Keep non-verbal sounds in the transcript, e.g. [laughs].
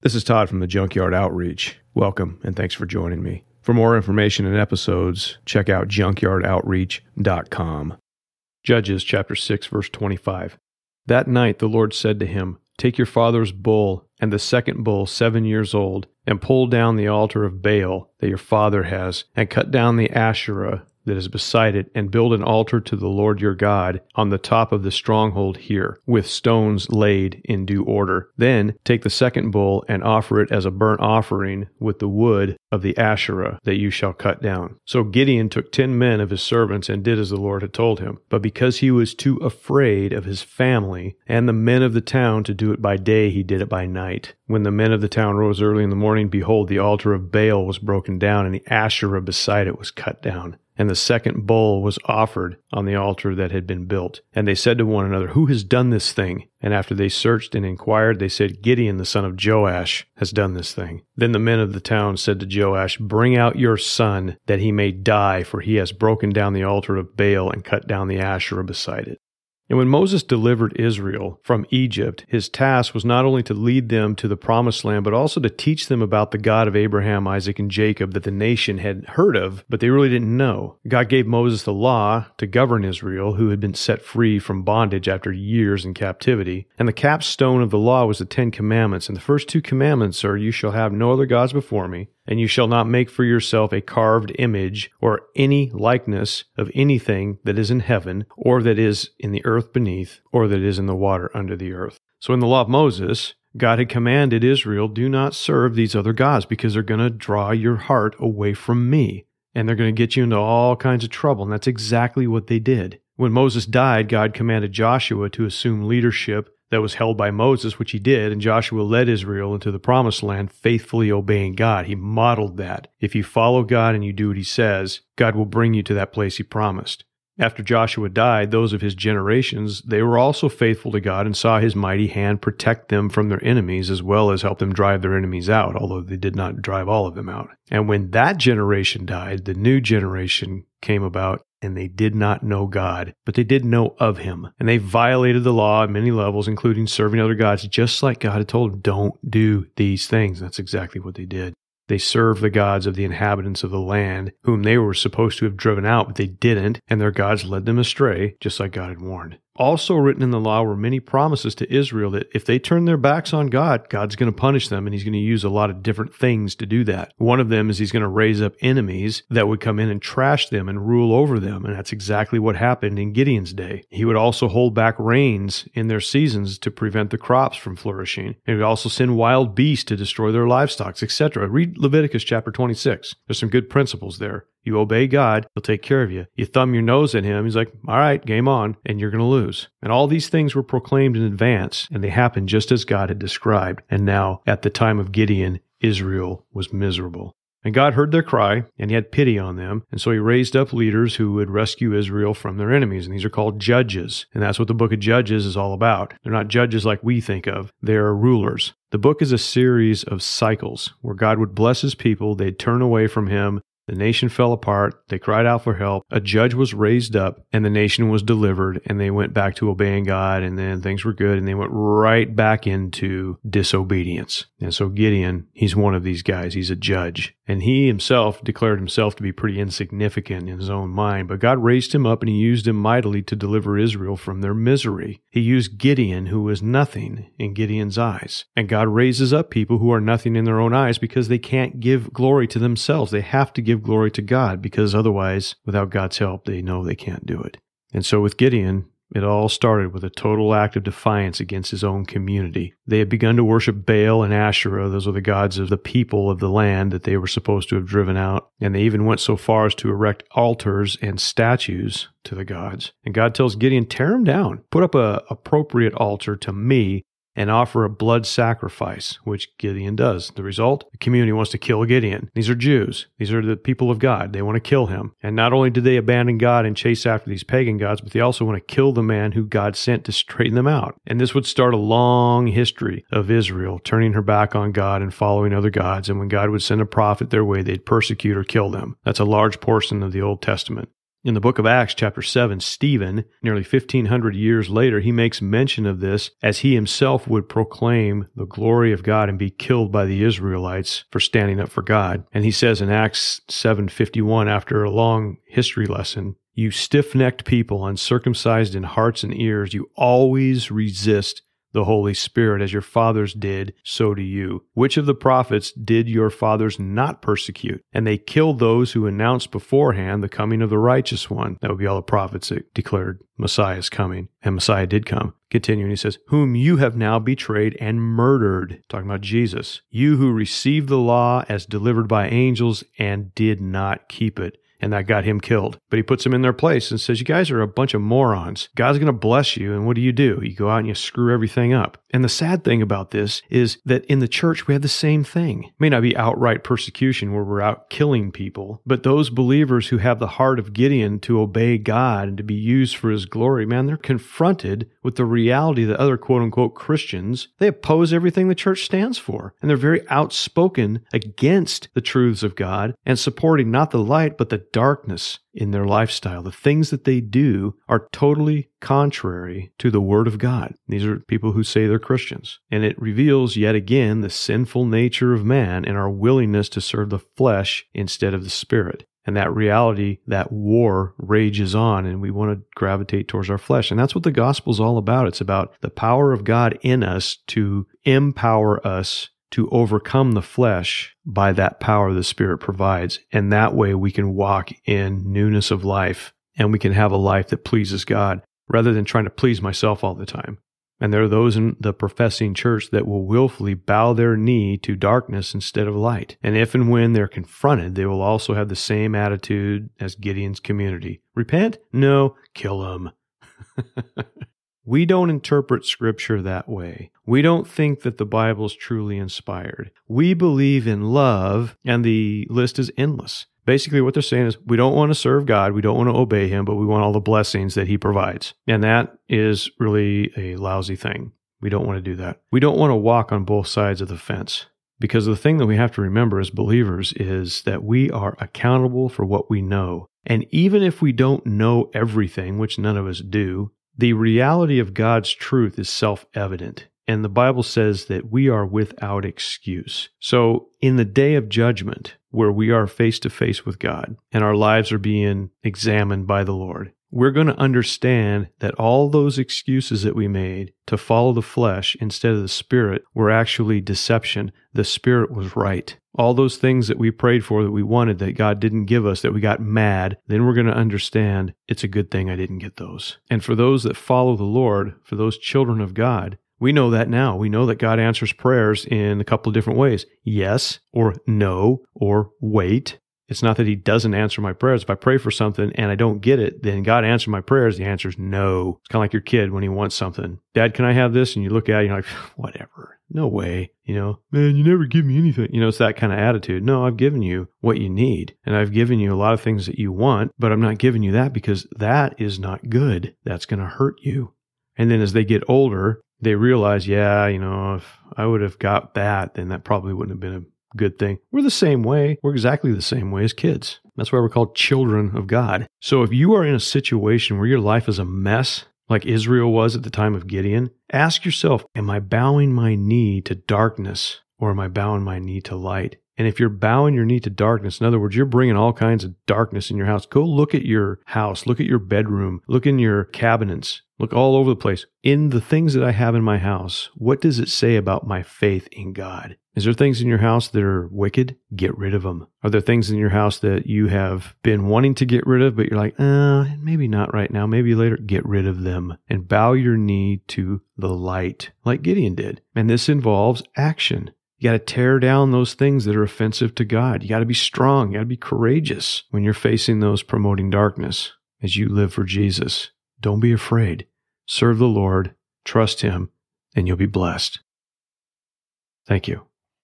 This is Todd from the Junkyard Outreach. Welcome and thanks for joining me. For more information and episodes, check out junkyardoutreach.com. Judges chapter 6 verse 25. That night the Lord said to him, Take your father's bull and the second bull 7 years old and pull down the altar of Baal that your father has and cut down the Asherah that is beside it, and build an altar to the Lord your God on the top of the stronghold here, with stones laid in due order. Then take the second bull and offer it as a burnt offering with the wood of the Asherah that you shall cut down. So Gideon took ten men of his servants and did as the Lord had told him. But because he was too afraid of his family and the men of the town to do it by day, he did it by night. When the men of the town rose early in the morning, behold, the altar of Baal was broken down, and the Asherah beside it was cut down. And the second bull was offered on the altar that had been built. And they said to one another, Who has done this thing? And after they searched and inquired, they said, Gideon the son of Joash has done this thing. Then the men of the town said to Joash, Bring out your son, that he may die, for he has broken down the altar of Baal and cut down the Asherah beside it. And when Moses delivered Israel from Egypt, his task was not only to lead them to the promised land, but also to teach them about the God of Abraham, Isaac, and Jacob that the nation had heard of, but they really didn't know. God gave Moses the law to govern Israel, who had been set free from bondage after years in captivity. And the capstone of the law was the Ten Commandments. And the first two commandments are, You shall have no other gods before me and you shall not make for yourself a carved image or any likeness of anything that is in heaven, or that is in the earth beneath, or that is in the water under the earth. So in the law of Moses, God had commanded Israel, do not serve these other gods because they're going to draw your heart away from me and they're going to get you into all kinds of trouble. And that's exactly what they did. When Moses died, God commanded Joshua to assume leadership that was held by Moses, which he did, and Joshua led Israel into the promised land, faithfully obeying God. He modeled that. If you follow God and you do what he says, God will bring you to that place he promised. After Joshua died, those of his generations, they were also faithful to God and saw his mighty hand protect them from their enemies as well as help them drive their enemies out, although they did not drive all of them out. And when that generation died, the new generation came about and they did not know God, but they did know of him. And they violated the law at many levels, including serving other gods, just like God had told them, don't do these things. That's exactly what they did. They served the gods of the inhabitants of the land, whom they were supposed to have driven out, but they didn't, and their gods led them astray, just like God had warned. Also written in the law were many promises to Israel that if they turn their backs on God, God's going to punish them and he's going to use a lot of different things to do that. One of them is he's going to raise up enemies that would come in and trash them and rule over them. And that's exactly what happened in Gideon's day. He would also hold back rains in their seasons to prevent the crops from flourishing. And he would also send wild beasts to destroy their livestock, etc. Read Leviticus chapter 26. There's some good principles there. You obey God, He'll take care of you. You thumb your nose at Him, He's like, all right, game on, and you're going to lose. And all these things were proclaimed in advance, and they happened just as God had described. And now, at the time of Gideon, Israel was miserable. And God heard their cry, and he had pity on them. And so he raised up leaders who would rescue Israel from their enemies. And these are called judges. And that's what the book of Judges is all about. They're not judges like we think of, they are rulers. The book is a series of cycles where God would bless his people, they'd turn away from him, the nation fell apart. They cried out for help. A judge was raised up and the nation was delivered and they went back to obeying God and then things were good and they went right back into disobedience. And so Gideon, he's one of these guys. He's a judge and he himself declared himself to be pretty insignificant in his own mind, but God raised him up and he used him mightily to deliver Israel from their misery. He used Gideon, who was nothing in Gideon's eyes. And God raises up people who are nothing in their own eyes because they can't give glory to themselves. They have to give give glory to God because otherwise, without God's help, they know they can't do it. And so with Gideon, it all started with a total act of defiance against his own community. They had begun to worship Baal and Asherah. Those were the gods of the people of the land that they were supposed to have driven out. And they even went so far as to erect altars and statues to the gods. And God tells Gideon, tear them down. Put up a appropriate altar to me and offer a blood sacrifice, which Gideon does. The result? The community wants to kill Gideon. These are Jews. These are the people of God. They want to kill him. And not only do they abandon God and chase after these pagan gods, but they also want to kill the man who God sent to straighten them out. And this would start a long history of Israel turning her back on God and following other gods. And when God would send a prophet their way, they'd persecute or kill them. That's a large portion of the Old Testament. In the book of Acts, chapter 7, Stephen, nearly 1500 years later, he makes mention of this as he himself would proclaim the glory of God and be killed by the Israelites for standing up for God. And he says in Acts 7:51 after a long history lesson, you stiff-necked people, uncircumcised in hearts and ears, you always resist the Holy Spirit, as your fathers did, so do you. Which of the prophets did your fathers not persecute? And they killed those who announced beforehand the coming of the righteous one. That would be all the prophets that declared Messiah's coming. And Messiah did come. Continuing, he says, Whom you have now betrayed and murdered. Talking about Jesus. You who received the law as delivered by angels and did not keep it and that got him killed. But he puts them in their place and says, You guys are a bunch of morons. God's going to bless you. And what do you do? You go out and you screw everything up. And the sad thing about this is that in the church, we have the same thing. It may not be outright persecution where we're out killing people, but those believers who have the heart of Gideon to obey God and to be used for his glory, man, they're confronted with the reality that other quote unquote Christians, they oppose everything the church stands for. And they're very outspoken against the truths of God and supporting not the light, but the darkness in their lifestyle. The things that they do are totally contrary to the Word of God. These are people who say they're Christians. And it reveals yet again the sinful nature of man and our willingness to serve the flesh instead of the Spirit. And that reality, that war rages on, and we want to gravitate towards our flesh. And that's what the gospel is all about. It's about the power of God in us to empower us to overcome the flesh by that power the Spirit provides. And that way we can walk in newness of life and we can have a life that pleases God rather than trying to please myself all the time. And there are those in the professing church that will willfully bow their knee to darkness instead of light. And if and when they're confronted, they will also have the same attitude as Gideon's community. Repent? No, kill them. [laughs] We don't interpret scripture that way. We don't think that the Bible is truly inspired. We believe in love, and the list is endless. Basically, what they're saying is we don't want to serve God, we don't want to obey Him, but we want all the blessings that He provides. And that is really a lousy thing. We don't want to do that. We don't want to walk on both sides of the fence. Because the thing that we have to remember as believers is that we are accountable for what we know. And even if we don't know everything, which none of us do, the reality of God's truth is self evident. And the Bible says that we are without excuse. So, in the day of judgment, where we are face to face with God and our lives are being examined by the Lord, we're going to understand that all those excuses that we made to follow the flesh instead of the spirit were actually deception. The spirit was right. All those things that we prayed for that we wanted that God didn't give us, that we got mad, then we're going to understand it's a good thing I didn't get those. And for those that follow the Lord, for those children of God, we know that now. We know that God answers prayers in a couple of different ways yes, or no, or wait. It's not that he doesn't answer my prayers. If I pray for something and I don't get it, then God answered my prayers. The answer is no. It's kind of like your kid when he wants something. Dad, can I have this? And you look at it, you're like, [laughs] whatever. No way. You know, man, you never give me anything. You know, it's that kind of attitude. No, I've given you what you need. And I've given you a lot of things that you want, but I'm not giving you that because that is not good. That's going to hurt you. And then as they get older, they realize, yeah, you know, if I would have got that, then that probably wouldn't have been a good thing. We're the same way. We're exactly the same way as kids. That's why we're called children of God. So if you are in a situation where your life is a mess, like Israel was at the time of Gideon, ask yourself, am I bowing my knee to darkness or am I bowing my knee to light? And if you're bowing your knee to darkness, in other words, you're bringing all kinds of darkness in your house, go look at your house, look at your bedroom, look in your cabinets, look all over the place. In the things that I have in my house, what does it say about my faith in God? Is there things in your house that are wicked? Get rid of them. Are there things in your house that you have been wanting to get rid of, but you're like, uh, maybe not right now, maybe later? Get rid of them and bow your knee to the light, like Gideon did. And this involves action. You got to tear down those things that are offensive to God. You got to be strong. You got to be courageous when you're facing those promoting darkness as you live for Jesus. Don't be afraid. Serve the Lord, trust Him, and you'll be blessed. Thank you.